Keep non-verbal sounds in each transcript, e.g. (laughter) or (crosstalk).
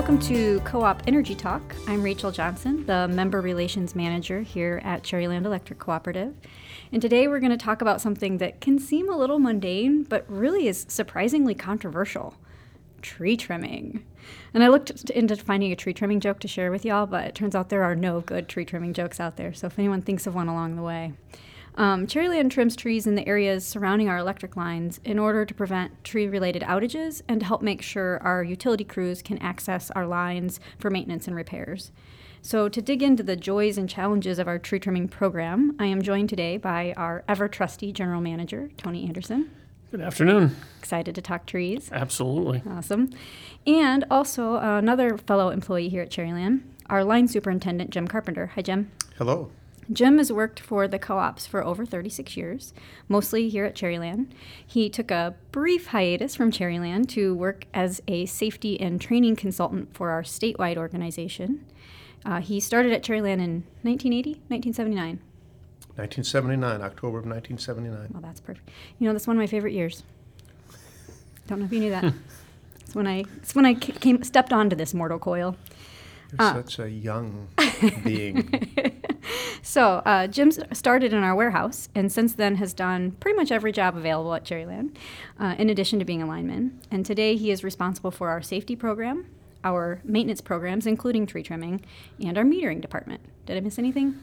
welcome to Co op Energy Talk. I'm Rachel Johnson, the Member Relations Manager here at Cherryland Electric Cooperative. And today we're going to talk about something that can seem a little mundane, but really is surprisingly controversial tree trimming. And I looked into finding a tree trimming joke to share with y'all, but it turns out there are no good tree trimming jokes out there. So if anyone thinks of one along the way, um, Cherryland trims trees in the areas surrounding our electric lines in order to prevent tree related outages and to help make sure our utility crews can access our lines for maintenance and repairs. So, to dig into the joys and challenges of our tree trimming program, I am joined today by our ever trusty General Manager, Tony Anderson. Good afternoon. Excited to talk trees. Absolutely. Awesome. And also another fellow employee here at Cherryland, our line superintendent, Jim Carpenter. Hi, Jim. Hello. Jim has worked for the co ops for over 36 years, mostly here at Cherryland. He took a brief hiatus from Cherryland to work as a safety and training consultant for our statewide organization. Uh, he started at Cherryland in 1980, 1979. 1979, October of 1979. Well, that's perfect. You know, that's one of my favorite years. Don't know if you knew that. (laughs) it's when I it's when I came stepped onto this mortal coil. You're uh, such a young (laughs) being. so uh, Jim started in our warehouse, and since then has done pretty much every job available at Cherryland, uh, in addition to being a lineman. And today he is responsible for our safety program, our maintenance programs, including tree trimming, and our metering department. Did I miss anything?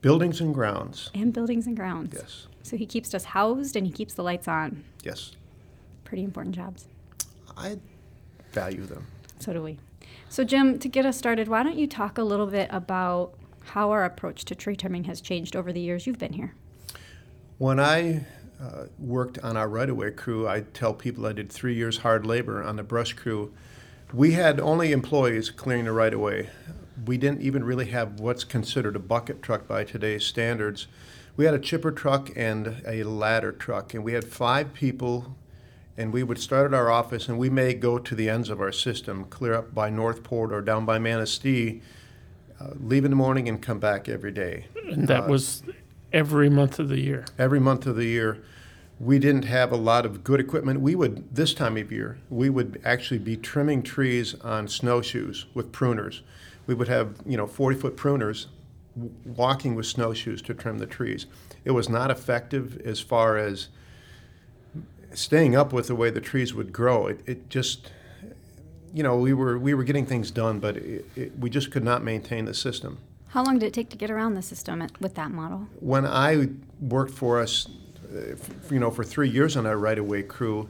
Buildings and grounds. And buildings and grounds. Yes. So he keeps us housed and he keeps the lights on. Yes. Pretty important jobs. I value them. So do we. So, Jim, to get us started, why don't you talk a little bit about how our approach to tree trimming has changed over the years you've been here? When I uh, worked on our right of way crew, I tell people I did three years hard labor on the brush crew. We had only employees clearing the right of way. We didn't even really have what's considered a bucket truck by today's standards. We had a chipper truck and a ladder truck, and we had five people and we would start at our office and we may go to the ends of our system, clear up by Northport or down by Manistee, uh, leave in the morning and come back every day. And that uh, was every month of the year? Every month of the year. We didn't have a lot of good equipment. We would, this time of year, we would actually be trimming trees on snowshoes with pruners. We would have, you know, 40 foot pruners walking with snowshoes to trim the trees. It was not effective as far as staying up with the way the trees would grow, it, it just, you know, we were we were getting things done, but it, it, we just could not maintain the system. How long did it take to get around the system with that model? When I worked for us, uh, you know, for three years on our right-of-way crew,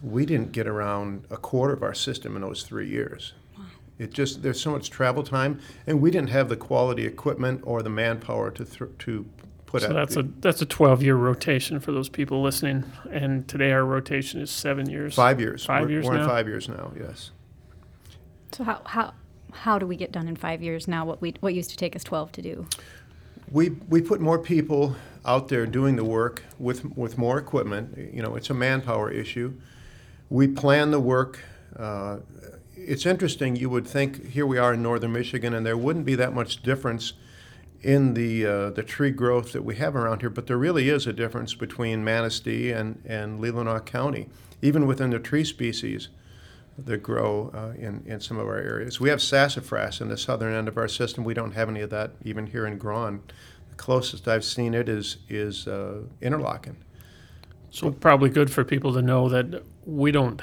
we didn't get around a quarter of our system in those three years. Wow. It just there's so much travel time, and we didn't have the quality equipment or the manpower to th- to put so that's a that's a 12 year rotation for those people listening and today our rotation is seven years. Five years. 5 we're, years we're now? in five years now yes. So how how how do we get done in five years now what we what used to take us 12 to do? We we put more people out there doing the work with with more equipment you know it's a manpower issue. We plan the work uh, it's interesting you would think here we are in northern michigan and there wouldn't be that much difference in the uh, the tree growth that we have around here, but there really is a difference between Manistee and and Leelanau County, even within the tree species that grow uh, in in some of our areas. We have sassafras in the southern end of our system. We don't have any of that even here in Grawn. The closest I've seen it is is uh, Interlachen. So probably good for people to know that we don't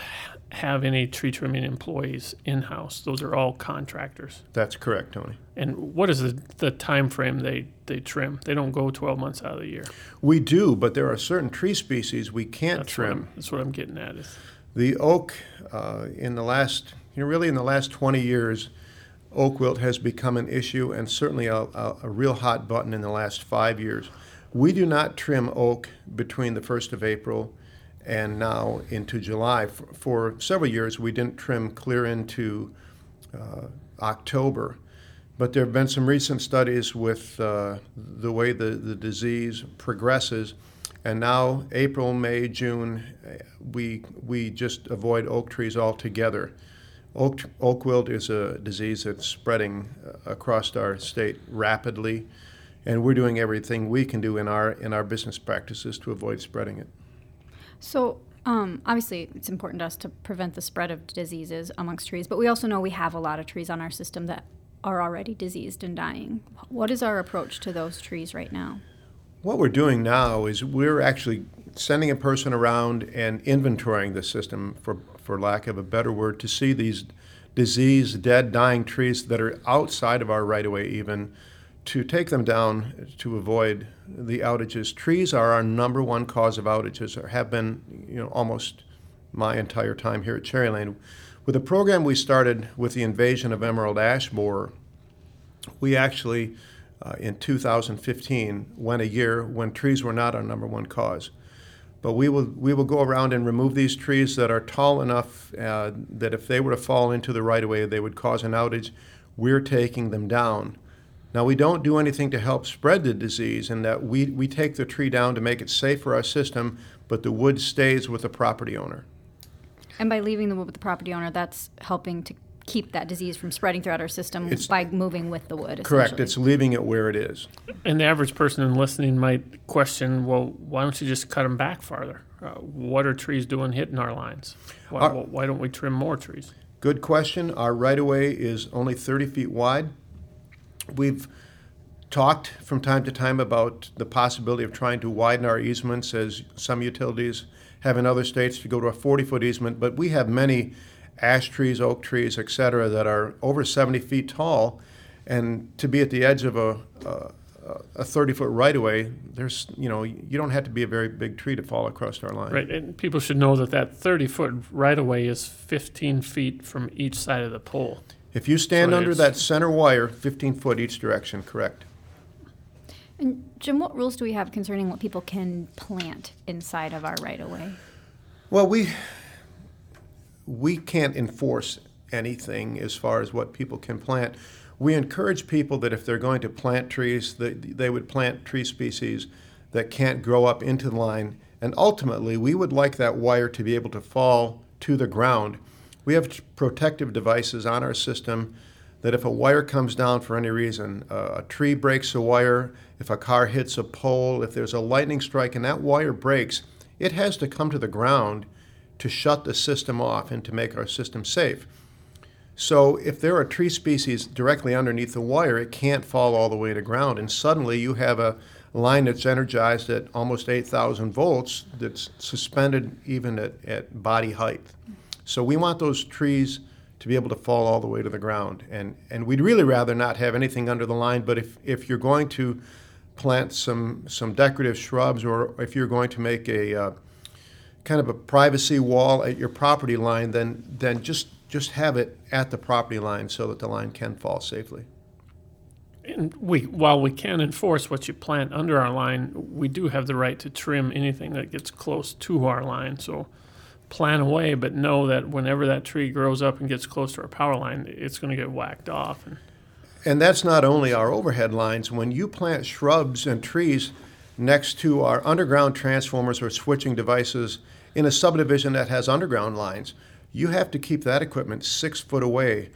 have any tree trimming employees in house. Those are all contractors. That's correct, Tony. And what is the, the time frame they, they trim? They don't go 12 months out of the year. We do, but there are certain tree species we can't that's trim. What that's what I'm getting at. Is the oak uh, in the last, you know, really in the last 20 years, oak wilt has become an issue and certainly a, a, a real hot button in the last five years. We do not trim oak between the 1st of April and now into July. For, for several years, we didn't trim clear into uh, October. But there have been some recent studies with uh, the way the, the disease progresses. And now, April, May, June, we, we just avoid oak trees altogether. Oak, oak wilt is a disease that's spreading uh, across our state rapidly, and we're doing everything we can do in our, in our business practices to avoid spreading it. So, Um, obviously, it's important to us to prevent the spread of diseases amongst trees, but we also know we have a lot of trees on our system that are already diseased and dying. What is our approach to those trees right now? What we're doing now is we're actually sending a person around and inventorying the system, for, for lack of a better word, to see these diseased, dead, dying trees that are outside of our right of way, even to take them down to avoid the outages. Trees are our number one cause of outages, or have been, you know, almost my entire time here at Cherryland. With the program we started with the invasion of emerald ash borer, we actually, uh, in 2015, went a year when trees were not our number one cause. But we will, we will go around and remove these trees that are tall enough uh, that if they were to fall into the right of way, they would cause an outage. We're taking them down. Now, we don't do anything to help spread the disease in that we, we take the tree down to make it safe for our system, but the wood stays with the property owner. And by leaving the wood with the property owner, that's helping to keep that disease from spreading throughout our system It's- by moving with the wood. Correct. It's leaving it where it is. And the average person listening might question, well, why don't you just cut them back farther? Uh, what are trees doing hitting our lines? Why, Our- why don't we trim more trees? Good question. Our right of way is only 30 feet wide. We've talked from time to time about the possibility of trying to widen our easements as some utilities have in other states to go to a 40 foot easement, but we have many ash trees, oak trees, et cetera, that are over 70 feet tall. And to be at the edge of a, a, a 30 foot right of way, there's, you know, you don't have to be a very big tree to fall across our line. Right, and people should know that that 30 foot right of way is 15 feet from each side of the pole. If you stand So under it's- that center wire, 15 foot each direction, correct? And Jim, what rules do we have concerning what people can plant inside of our right of way? Well, we we can't enforce anything as far as what people can plant. We encourage people that if they're going to plant trees, that they would plant tree species that can't grow up into the line. And ultimately, we would like that wire to be able to fall to the ground. We have protective devices on our system that if a wire comes down for any reason, uh, a tree breaks a wire, if a car hits a pole, if there's a lightning strike and that wire breaks, it has to come to the ground to shut the system off and to make our system safe. So if there are tree species directly underneath the wire, it can't fall all the way to ground. And suddenly you have a line that's energized at almost 8,000 volts that's suspended even at, at body height. So we want those trees to be able to fall all the way to the ground. And, and we'd really rather not have anything under the line, but if, if you're going to plant some, some decorative shrubs or if you're going to make a uh, kind of a privacy wall at your property line, then, then just, just have it at the property line so that the line can fall safely. And we, while we can enforce what you plant under our line, we do have the right to trim anything that gets close to our line. So plan away, but know that whenever that tree grows up and gets close to our power line, it's going to get whacked off. And And that's not only our overhead lines. When you plant shrubs and trees next to our underground transformers or switching devices in a subdivision that has underground lines, you have to keep that equipment six foot away.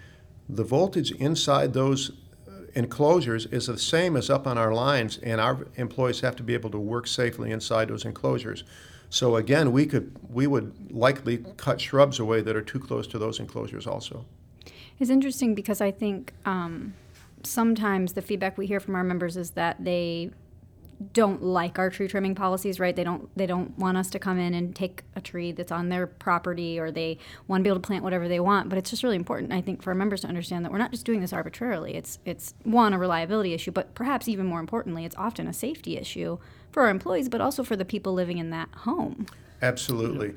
The voltage inside those uh, enclosures is the same as up on our lines, and our employees have to be able to work safely inside those enclosures. So again, we could we would likely cut shrubs away that are too close to those enclosures also. It's interesting because I think um, sometimes the feedback we hear from our members is that they don't like our tree trimming policies, right? They don't they don't want us to come in and take a tree that's on their property or they want to be able to plant whatever they want. But it's just really important, I think, for our members to understand that we're not just doing this arbitrarily. It's it's one, a reliability issue, but perhaps even more importantly, it's often a safety issue for our employees, but also for the people living in that home. Absolutely.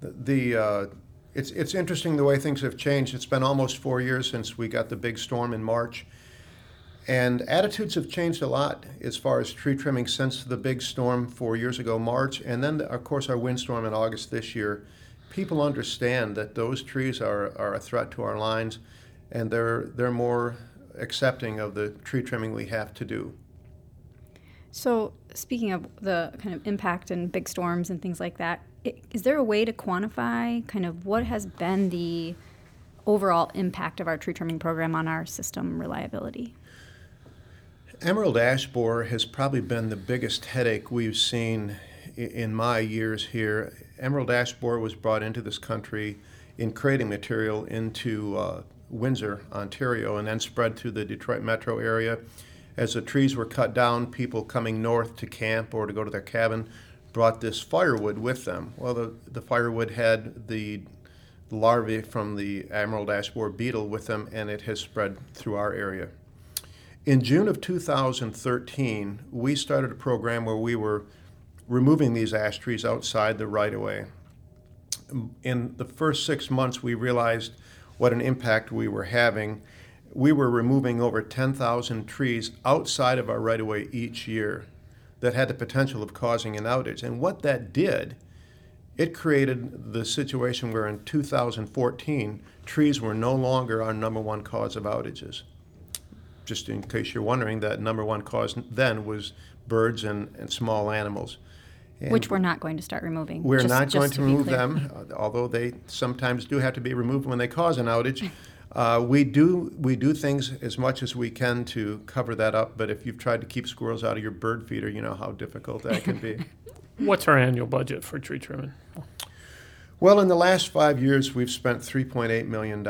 The, uh, it's it's interesting the way things have changed. It's been almost four years since we got the big storm in March, and attitudes have changed a lot as far as tree trimming since the big storm four years ago, March, and then of course our windstorm in August this year. People understand that those trees are, are a threat to our lines, and they're they're more accepting of the tree trimming we have to do. So, speaking of the kind of impact and big storms and things like that, is there a way to quantify kind of what has been the overall impact of our tree trimming program on our system reliability? Emerald ash borer has probably been the biggest headache we've seen in my years here. Emerald ash borer was brought into this country in creating material into uh, Windsor, Ontario, and then spread through the Detroit metro area. As the trees were cut down, people coming north to camp or to go to their cabin brought this firewood with them. Well, the, the firewood had the larvae from the emerald ash borer beetle with them, and it has spread through our area. In June of 2013, we started a program where we were removing these ash trees outside the right of way. In the first six months, we realized what an impact we were having. We were removing over 10,000 trees outside of our right of way each year that had the potential of causing an outage. And what that did, it created the situation where in 2014, trees were no longer our number one cause of outages. Just in case you're wondering, that number one cause then was birds and, and small animals. And Which we're not going to start removing. we're just- not just going to be remove them, although they sometimes do have to be removed when they cause an outage. (laughs) Uh, we do we do things as much as we can to cover that up. But if you've tried to keep squirrels out of your bird feeder, you know how difficult that can be. (laughs) What's our annual budget for tree trimming? Well, in the last five years, we've spent $3.8 million.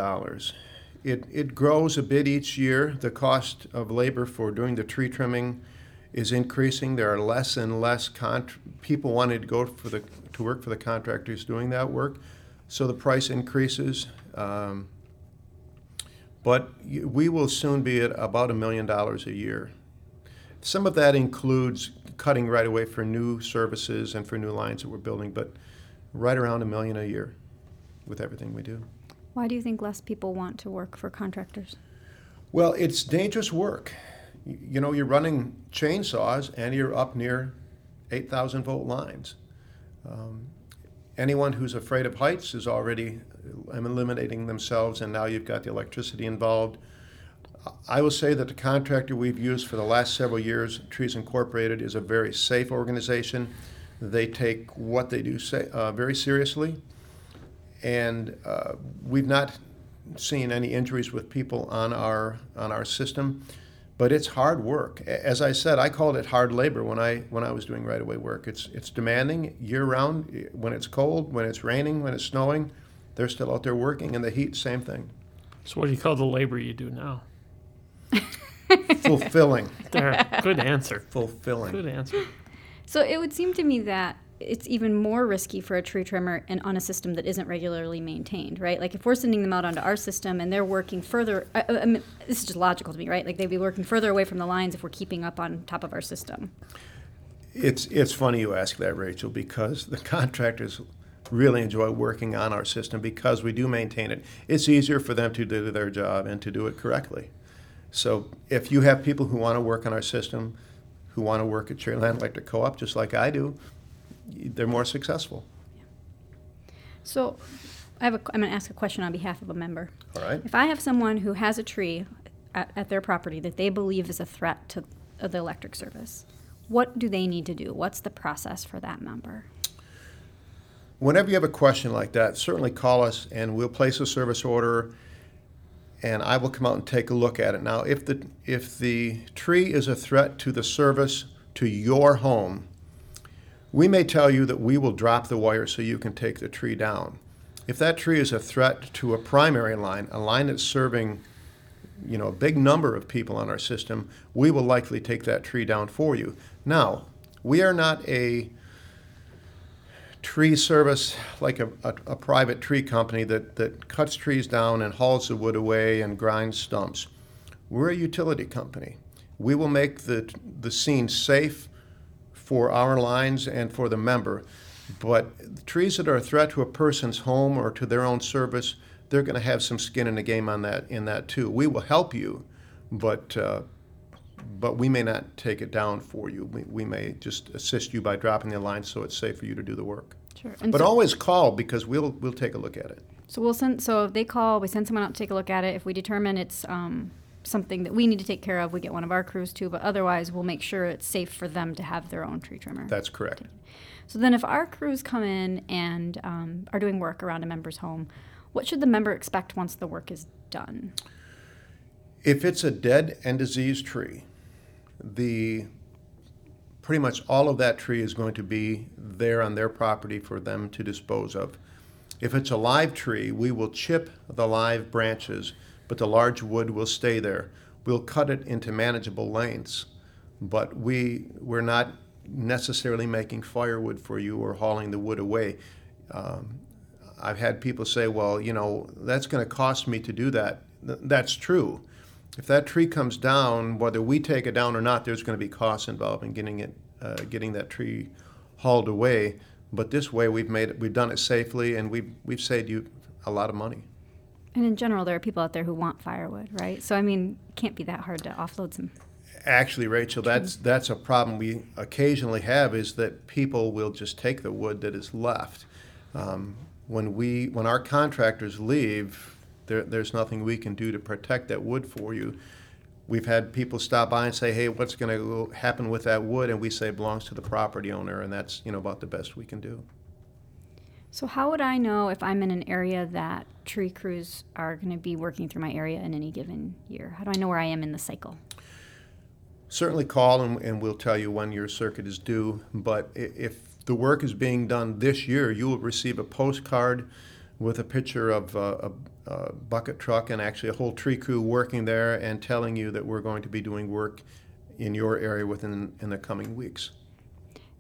It, it grows a bit each year. The cost of labor for doing the tree trimming is increasing. There are less and less contr people wanting to go for the, to work for the contractors doing that work. So the price increases. Um, but we will soon be at about a million dollars a year. Some of that includes cutting right away for new services and for new lines that we're building, but right around a million a year with everything we do. Why do you think less people want to work for contractors? Well, it's dangerous work. You know, you're running chainsaws and you're up near 8,000 volt lines. Um, anyone who's afraid of heights is already uh, eliminating themselves, and now you've got the electricity involved. I will say that the contractor we've used for the last several years, Trees Incorporated, is a very safe organization. They take what they do say, uh, very seriously, and uh, we've not seen any injuries with people on our on our system. But it's hard work. As I said, I called it hard labor when I when I was doing right away work. It's it's demanding year round. When it's cold, when it's raining, when it's snowing, they're still out there working. In the heat, same thing. So what do you call the labor you do now? (laughs) Fulfilling, There, good answer. fulfilling. Good answer. So it would seem to me that it's even more risky for a tree trimmer and on a system that isn't regularly maintained, right? Like if we're sending them out onto our system and they're working further, I, I mean, this is just logical to me, right? Like they'd be working further away from the lines if we're keeping up on top of our system. It's it's funny you ask that, Rachel, because the contractors really enjoy working on our system because we do maintain it. It's easier for them to do their job and to do it correctly. So if you have people who want to work on our system, who want to work at Cherryland Electric Co-op, just like I do, they're more successful. So I have a, I'm going to ask a question on behalf of a member. All right. If I have someone who has a tree at, at their property that they believe is a threat to uh, the electric service, what do they need to do? What's the process for that member? Whenever you have a question like that, certainly call us and we'll place a service order and I will come out and take a look at it. Now, if the if the tree is a threat to the service to your home, we may tell you that we will drop the wire so you can take the tree down. If that tree is a threat to a primary line, a line that's serving you know, a big number of people on our system, we will likely take that tree down for you. Now, we are not a tree service like a, a, a private tree company that, that cuts trees down and hauls the wood away and grinds stumps. We're a utility company. We will make the, the scene safe for our lines and for the member. But trees that are a threat to a person's home or to their own service, they're going to have some skin in the game on that in that too. We will help you, but uh, but we may not take it down for you. We, we may just assist you by dropping the line so it's safe for you to do the work. Sure. And But so, always call because we'll we'll take a look at it. so we'll send. So if they call, we send someone out to take a look at it. If we determine it's um, something that we need to take care of, we get one of our crews to, But otherwise, we'll make sure it's safe for them to have their own tree trimmer. That's correct. So then, if our crews come in and um, are doing work around a member's home, what should the member expect once the work is done? If it's a dead and diseased tree, the pretty much all of that tree is going to be there on their property for them to dispose of. If it's a live tree, we will chip the live branches, but the large wood will stay there. We'll cut it into manageable lengths, but we, we're not necessarily making firewood for you or hauling the wood away. Um, I've had people say, well, you know, that's going to cost me to do that. Th- that's true. If that tree comes down, whether we take it down or not, there's going to be costs involved in getting it, uh, getting that tree hauled away. But this way, we've made it, we've done it safely, and we've we've saved you a lot of money. And in general, there are people out there who want firewood, right? So I mean, it can't be that hard to offload some. Actually, Rachel, that's that's a problem we occasionally have is that people will just take the wood that is left. Um, when we when our contractors leave, there, there's nothing we can do to protect that wood for you. We've had people stop by and say, "Hey, what's going to happen with that wood?" And we say it belongs to the property owner, and that's you know about the best we can do. So how would I know if I'm in an area that tree crews are going to be working through my area in any given year? How do I know where I am in the cycle? Certainly call and, and we'll tell you when your circuit is due. But if the work is being done this year, you will receive a postcard with a picture of uh, a, a bucket truck and actually a whole tree crew working there and telling you that we're going to be doing work in your area within in the coming weeks.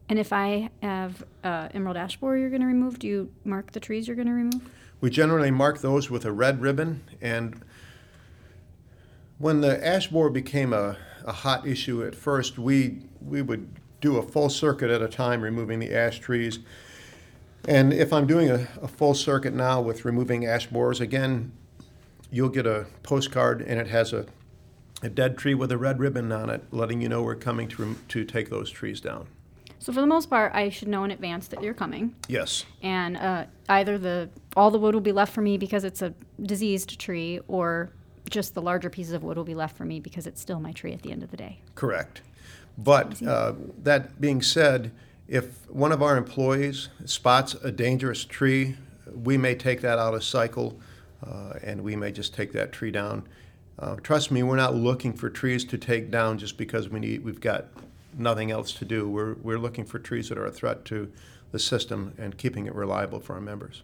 And if I have uh, emerald ash borer you're going to remove, do you mark the trees you're going to remove? We generally mark those with a red ribbon, and when the ash borer became a, a hot issue at first, we we would do a full circuit at a time, removing the ash trees. And if I'm doing a, a full circuit now with removing ash borers, again, you'll get a postcard, and it has a, a dead tree with a red ribbon on it, letting you know we're coming to rem- to take those trees down. So for the most part, I should know in advance that you're coming, Yes. and uh, either the all the wood will be left for me because it's a diseased tree, or just the larger pieces of wood will be left for me because it's still my tree at the end of the day. Correct. But uh, that being said, if one of our employees spots a dangerous tree, we may take that out of cycle uh, and we may just take that tree down. Uh, trust me, we're not looking for trees to take down just because we need, we've got nothing else to do. We're, we're looking for trees that are a threat to the system and keeping it reliable for our members.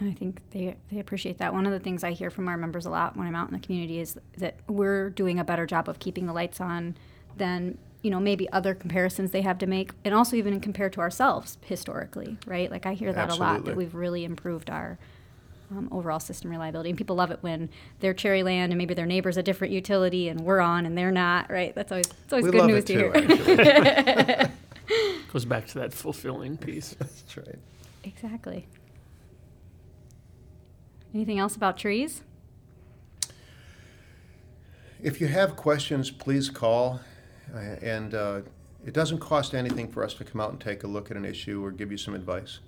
I think they, they appreciate that. One of the things I hear from our members a lot when I'm out in the community is that we're doing a better job of keeping the lights on than you know maybe other comparisons they have to make, and also even compared to ourselves historically, right? Like I hear that a lot that we've really improved our um, overall system reliability, and people love it when they're Cherryland and maybe their neighbor's a different utility and we're on and they're not, right? That's always it's always We good news it to too, hear. (laughs) (laughs) Goes back to that fulfilling piece. That's right. exactly. Anything else about trees? If you have questions, please call. Uh, And uh, it doesn't cost anything for us to come out and take a look at an issue or give you some advice.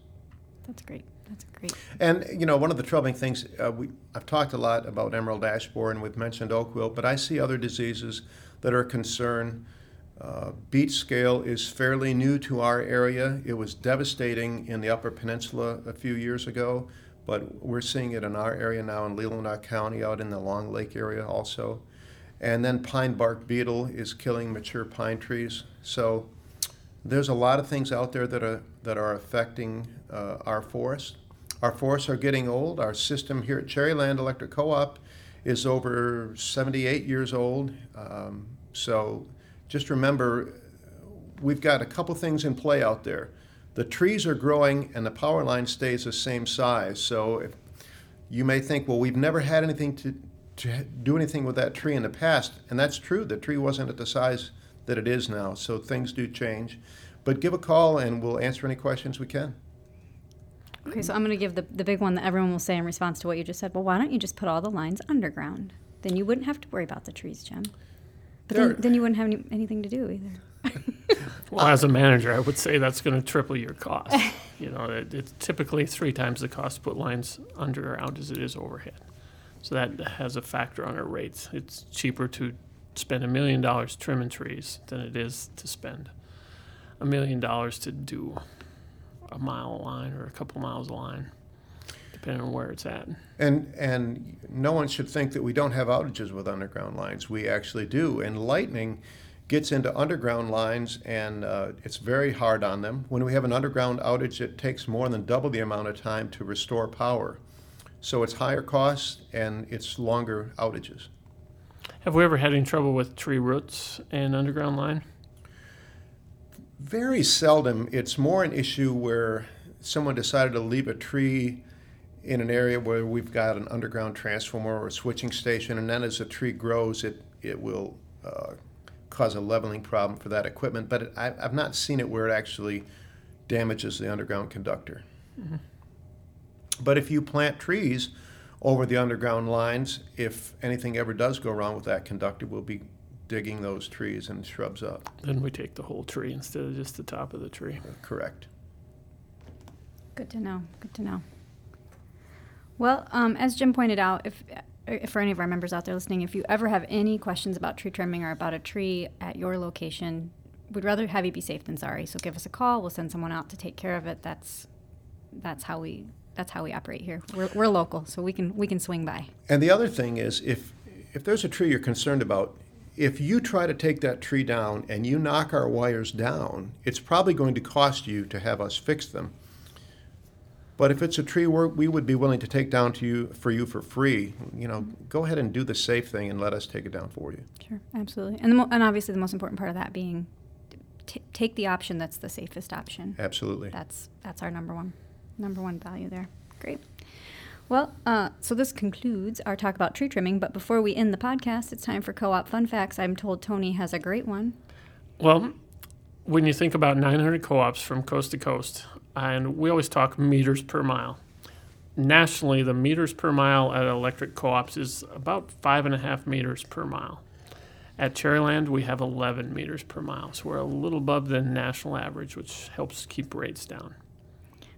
That's great. That's great. And, you know, one of the troubling things, uh, we, I've talked a lot about emerald ash borer and we've mentioned oak wilt, but I see other diseases that are a concern. Uh, beech scale is fairly new to our area. It was devastating in the Upper Peninsula a few years ago, but we're seeing it in our area now in Leelanau County, out in the Long Lake area also. And then pine bark beetle is killing mature pine trees. So there's a lot of things out there that are that are affecting uh, our forests. Our forests are getting old. Our system here at Cherryland Electric Co-op is over 78 years old. Um, so just remember, we've got a couple things in play out there. The trees are growing and the power line stays the same size. So if you may think, well, we've never had anything to, to do anything with that tree in the past, and that's true. The tree wasn't at the size that it is now, so things do change. But give a call and we'll answer any questions we can. Okay, so I'm going to give the, the big one that everyone will say in response to what you just said. Well, why don't you just put all the lines underground? Then you wouldn't have to worry about the trees, Jim. But then, then you wouldn't have any, anything to do either. (laughs) Well, as a manager, I would say that's going to triple your cost. (laughs) you know, it, it's typically three times the cost to put lines underground as it is overhead. So that has a factor on our rates. It's cheaper to spend a million dollars trimming trees than it is to spend a million dollars to do a mile of line or a couple miles of line, depending on where it's at. And and no one should think that we don't have outages with underground lines. We actually do. And lightning gets into underground lines and uh, it's very hard on them. When we have an underground outage, it takes more than double the amount of time to restore power. So it's higher costs and it's longer outages. Have we ever had any trouble with tree roots and underground line? Very seldom. It's more an issue where someone decided to leave a tree in an area where we've got an underground transformer or a switching station, and then as the tree grows, it, it will uh, cause a leveling problem for that equipment. But it, I, I've not seen it where it actually damages the underground conductor. Mm-hmm. But if you plant trees over the underground lines, if anything ever does go wrong with that conductor, we'll be digging those trees and shrubs up. Then we take the whole tree instead of just the top of the tree. Correct. Good to know. Good to know. Well, um, as Jim pointed out, if, if for any of our members out there listening, if you ever have any questions about tree trimming or about a tree at your location, we'd rather have you be safe than sorry. So give us a call. We'll send someone out to take care of it. That's that's how we that's how we operate here. We're, we're local, so we can we can swing by. And the other thing is, if if there's a tree you're concerned about, if you try to take that tree down and you knock our wires down, it's probably going to cost you to have us fix them. But if it's a tree we would be willing to take down to you for you for free, you know, go ahead and do the safe thing and let us take it down for you. Sure, absolutely. And mo- and obviously the most important part of that being t- take the option that's the safest option. Absolutely. That's that's our number one number one value there. Great. Well, uh, so this concludes our talk about tree trimming. But before we end the podcast, it's time for co-op fun facts. I'm told Tony has a great one. Well, when you think about 900 co-ops from coast to coast, and we always talk meters per mile. Nationally, the meters per mile at electric co-ops is about five and a half meters per mile. At Cherryland, we have 11 meters per mile, so we're a little above the national average, which helps keep rates down.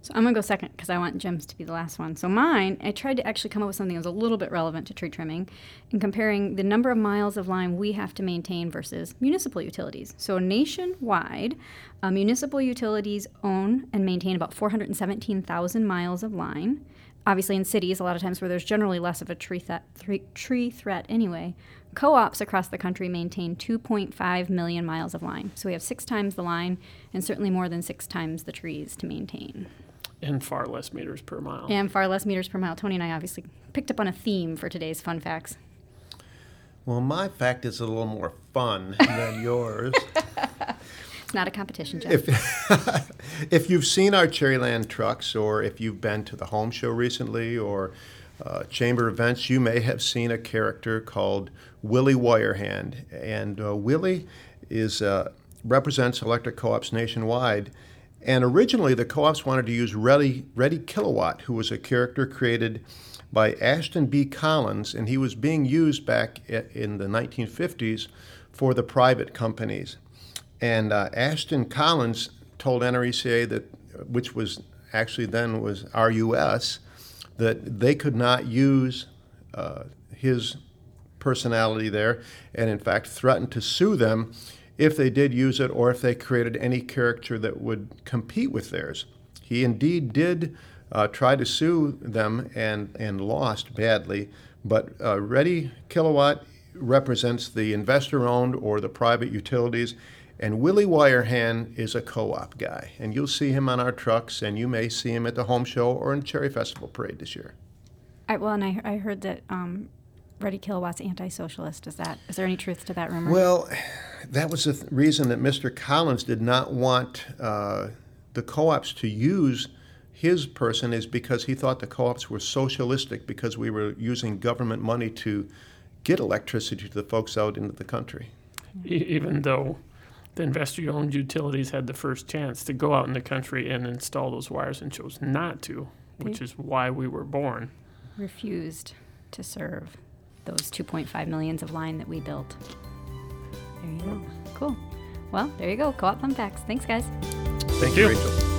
So I'm gonna go second because I want Jim's to be the last one. So mine, I tried to actually come up with something that was a little bit relevant to tree trimming, and comparing the number of miles of line we have to maintain versus municipal utilities. So nationwide, uh, municipal utilities own and maintain about 417,000 miles of line. Obviously, in cities, a lot of times where there's generally less of a tree, th- tree threat anyway, Co ops across the country maintain 2.5 million miles of line. So we have six times the line and certainly more than six times the trees to maintain and far less meters per mile. And far less meters per mile. Tony and I obviously picked up on a theme for today's fun facts. Well, my fact is a little more fun (laughs) than yours. it's not a competition, Jeff. If, (laughs) if you've seen our Cherryland trucks, or if you've been to the home show recently, or uh, chamber events, you may have seen a character called Willie Wirehand. And uh, Willie is uh, represents electric co-ops nationwide and originally, the co ops wanted to use Reddy, Reddy Kilowatt, who was a character created by Ashton B. Collins, and he was being used back in the 1950s for the private companies. And uh, Ashton Collins told NRECA that, which was actually then was RUS, that they could not use uh, his personality there, and in fact threatened to sue them if they did use it or if they created any character that would compete with theirs. He indeed did uh, try to sue them and, and lost badly, but uh, Reddy Kilowatt represents the investor owned or the private utilities. And Willie Wirehand is a co op guy. And you'll see him on our trucks, and you may see him at the home show or in Cherry Festival Parade this year. I, well, and I, I heard that um, Reddy Kilowatt's anti-socialist. Is that is there any truth to that rumor? Well, that was the th- reason that Mr. Collins did not want uh, the co-ops to use his person is because he thought the co-ops were socialistic because we were using government money to get electricity to the folks out into the country. Even though the investor-owned utilities had the first chance to go out in the country and install those wires and chose not to, which is why we were born. Refused to serve those 2.5 millions of line that we built. There you go. Cool. Well, there you go. Co-op fun facts. Thanks, guys. Thank you, Rachel.